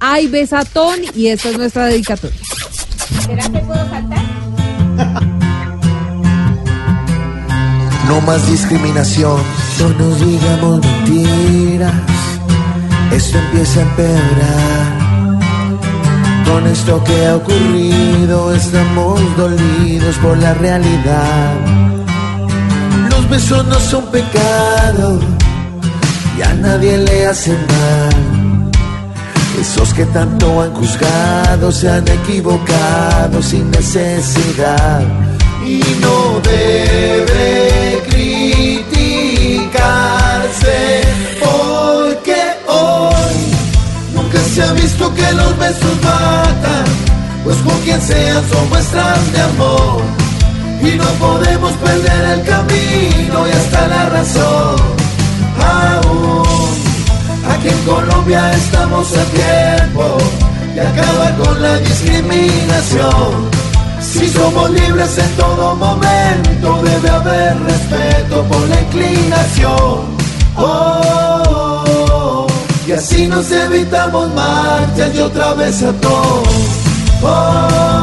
Ay Besatón y esta es nuestra dedicatoria. ¿Será que puedo cantar? No más discriminación, no nos digamos mentiras. Esto empieza a empeorar. Con esto que ha ocurrido, estamos dolidos por la realidad. Los besos no son pecado y a nadie le hacen mal. Esos que tanto han juzgado se han equivocado sin necesidad y no debe criticarse porque hoy nunca se ha visto que los besos matan, pues con quien sean son muestras de amor y no podemos perder el camino y hasta la razón. Colombia estamos a tiempo de acabar con la discriminación. Si somos libres en todo momento, debe haber respeto por la inclinación. Oh, y así nos evitamos marchas y otra vez a todos. Oh,